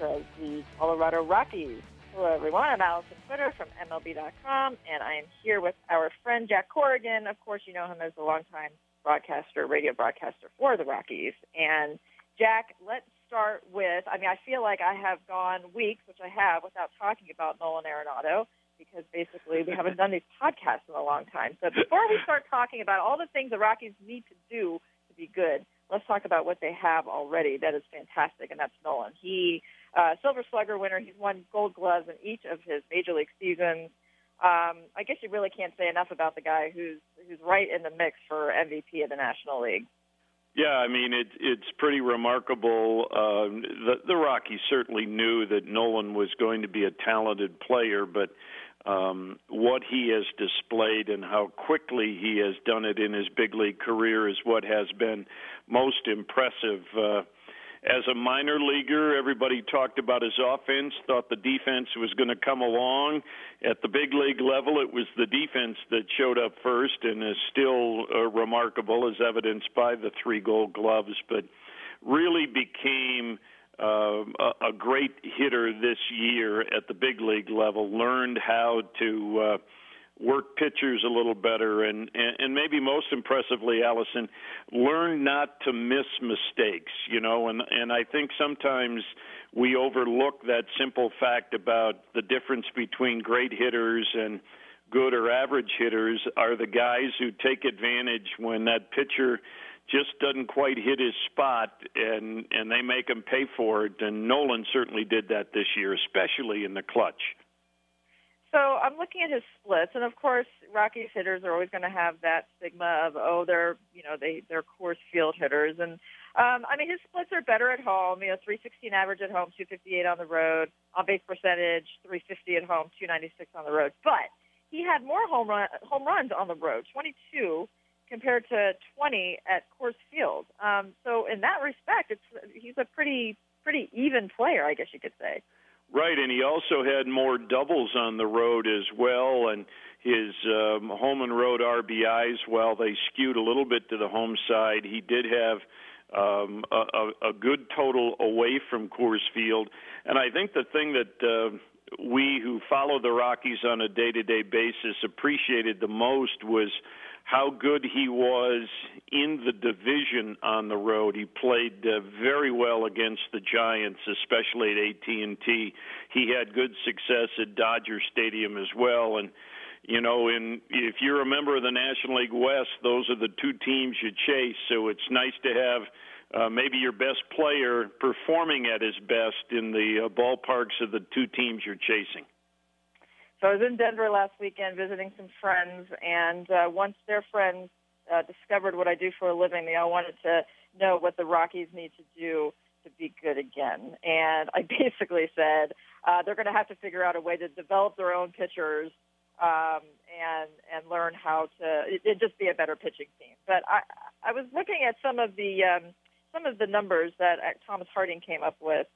the Colorado Rockies. Hello, everyone. I'm Allison Footer from MLB.com, and I am here with our friend Jack Corrigan. Of course, you know him as a longtime broadcaster, radio broadcaster for the Rockies. And Jack, let's start with I mean, I feel like I have gone weeks, which I have, without talking about Nolan Arenado because basically we haven't done these podcasts in a long time. So before we start talking about all the things the Rockies need to do to be good, let's talk about what they have already. That is fantastic, and that's Nolan. He uh, Silver Slugger winner. He's won Gold Gloves in each of his major league seasons. Um, I guess you really can't say enough about the guy who's who's right in the mix for MVP of the National League. Yeah, I mean it, it's pretty remarkable. Uh, the, the Rockies certainly knew that Nolan was going to be a talented player, but um, what he has displayed and how quickly he has done it in his big league career is what has been most impressive. Uh, as a minor leaguer, everybody talked about his offense, thought the defense was going to come along. At the big league level, it was the defense that showed up first and is still uh, remarkable, as evidenced by the three gold gloves, but really became uh, a, a great hitter this year at the big league level, learned how to. Uh, work pitchers a little better, and, and and maybe most impressively, Allison, learn not to miss mistakes. You know, and and I think sometimes we overlook that simple fact about the difference between great hitters and good or average hitters are the guys who take advantage when that pitcher just doesn't quite hit his spot and and they make him pay for it and Nolan certainly did that this year especially in the clutch. So I'm looking at his splits, and of course, Rockies hitters are always going to have that stigma of oh, they're you know they they're Coors Field hitters, and um, I mean his splits are better at home. You know, 316 average at home, 258 on the road, on base percentage 350 at home, 296 on the road. But he had more home run home runs on the road, 22 compared to 20 at Coors Field. Um, so in that respect, it's he's a pretty pretty even player, I guess you could say. Right, and he also had more doubles on the road as well, and his um, home and road RBIs, while they skewed a little bit to the home side, he did have um, a, a good total away from Coors Field. And I think the thing that uh, we who follow the Rockies on a day-to-day basis appreciated the most was how good he was in the division on the road. He played uh, very well against the Giants, especially at AT&T. He had good success at Dodger Stadium as well and you know, in if you're a member of the National League West, those are the two teams you chase. So it's nice to have uh, maybe your best player performing at his best in the uh, ballparks of the two teams you're chasing. So I was in Denver last weekend visiting some friends, and uh, once their friends uh, discovered what I do for a living, they all wanted to know what the Rockies need to do to be good again. And I basically said uh, they're going to have to figure out a way to develop their own pitchers um, and and learn how to it, it just be a better pitching team. But I I was looking at some of the um, some of the numbers that uh, Thomas Harding came up with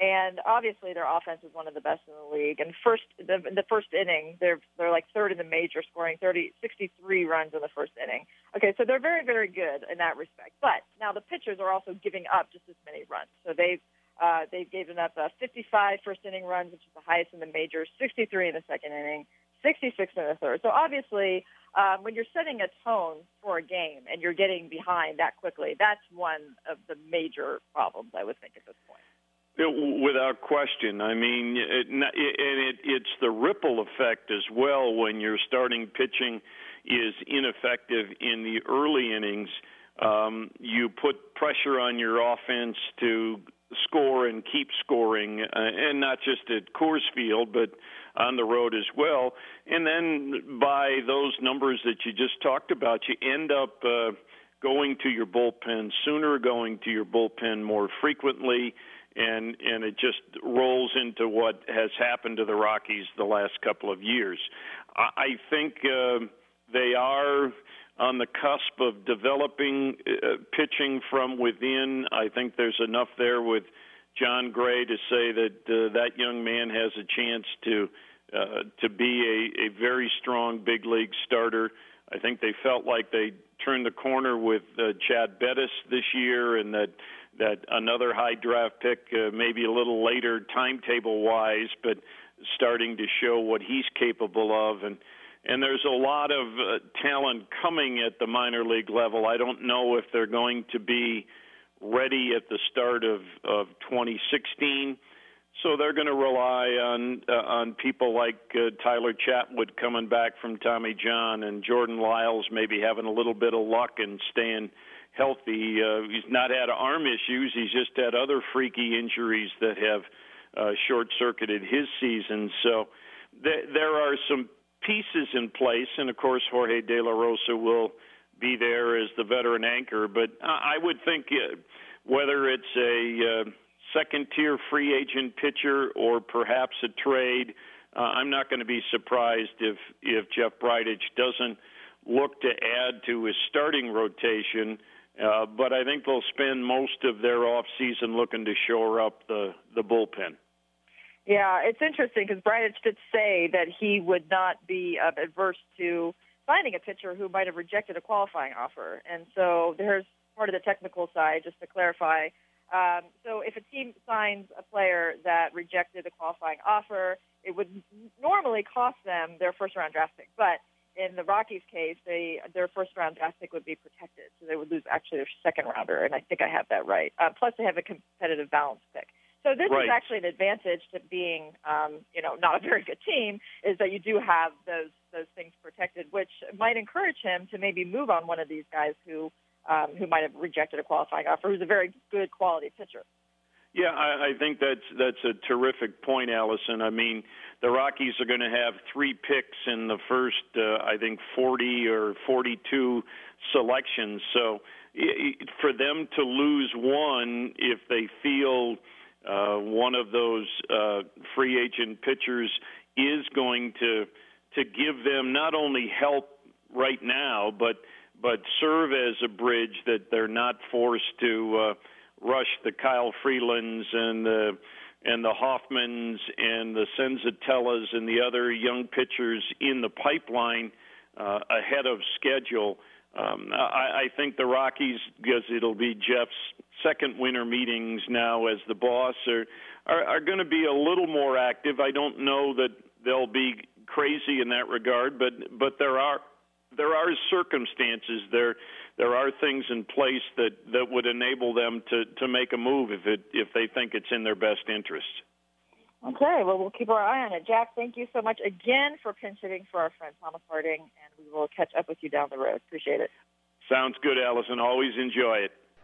and obviously their offense is one of the best in the league. And first, the, the first inning, they're they're like third in the major, scoring 30, 63 runs in the first inning. Okay, so they're very very good in that respect. But now the pitchers are also giving up just as many runs. So they've uh, they've given up uh, 55 first inning runs, which is the highest in the majors, 63 in the second inning, 66 in the third. So obviously, um, when you're setting a tone for a game and you're getting behind that quickly, that's one of the major problems I would think at this point. Without question. I mean, it, and it, it's the ripple effect as well when your starting pitching is ineffective in the early innings. Um, you put pressure on your offense to score and keep scoring, uh, and not just at Coors Field, but on the road as well. And then by those numbers that you just talked about, you end up uh, going to your bullpen sooner, going to your bullpen more frequently and and it just rolls into what has happened to the Rockies the last couple of years. I, I think uh, they are on the cusp of developing uh, pitching from within. I think there's enough there with Jon Gray to say that uh, that young man has a chance to uh, to be a, a very strong big league starter. I think they felt like they turned the corner with uh, Chad Bettis this year, and that that another high draft pick, uh, maybe a little later timetable wise, but starting to show what he's capable of, and and there's a lot of uh, talent coming at the minor league level. I don't know if they're going to be ready at the start of of 2016 so they're going to rely on uh, on people like uh, Tyler Chatwood coming back from Tommy John and Jordan Lyles maybe having a little bit of luck and staying healthy. Uh, he's not had arm issues. He's just had other freaky injuries that have uh, short-circuited his season. So th- there are some pieces in place, and of course Jorge De La Rosa will be there as the veteran anchor. But I would think uh, whether it's a uh, second tier free agent pitcher or perhaps a trade. Uh, I'm not going to be surprised if if Jeff Bridich doesn't look to add to his starting rotation. Uh, but I think they'll spend most of their off season looking to shore up the the bullpen. Yeah, it's interesting because Bridich did say that he would not be uh, adverse to finding a pitcher who might have rejected a qualifying offer, and so there's part of the technical side. Just to clarify, um, so if a team signs a player that rejected a qualifying offer, it would normally cost them their first round draft pick. But in the Rockies' case, they their first round draft pick would be protected, so they would lose actually their second rounder, and I think I have that right. Uh, plus, they have a competitive balance pick. So this right. is actually an advantage to being, um, you know, not a very good team, is that you do have those those things protected, which might encourage him to maybe move on one of these guys who um, who might have rejected a qualifying offer, who's a very good quality pitcher. Yeah, I, I think that's that's a terrific point, Allison. I mean, the Rockies are going to have three picks in the first, uh, I think, 40 or 42 selections. So for them to lose one, if they feel uh, one of those uh, free agent pitchers is going to to give them not only help right now, but but serve as a bridge that they're not forced to uh, rush the Kyle Freelands and the and the Hoffmans and the Senzatelas and the other young pitchers in the pipeline uh, ahead of schedule. Um, I, I think the Rockies, because it'll be Jeff's second winter meetings now as the boss, are are, are going to be a little more active. I don't know that they'll be crazy in that regard, but but there are there are circumstances there there are things in place that that would enable them to to make a move if it if they think it's in their best interest. Okay, well we'll keep our eye on it. Jack, thank you so much again for pinch hitting for our friend Thomas Harding, and we will catch up with you down the road. Appreciate it. Sounds good, Allison. Always enjoy it.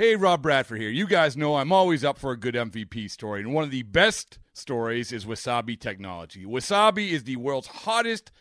Hey, Rob Bradford here. You guys know I'm always up for a good MVP story, and one of the best stories is Wasabi Technology. Wasabi is the world's hottest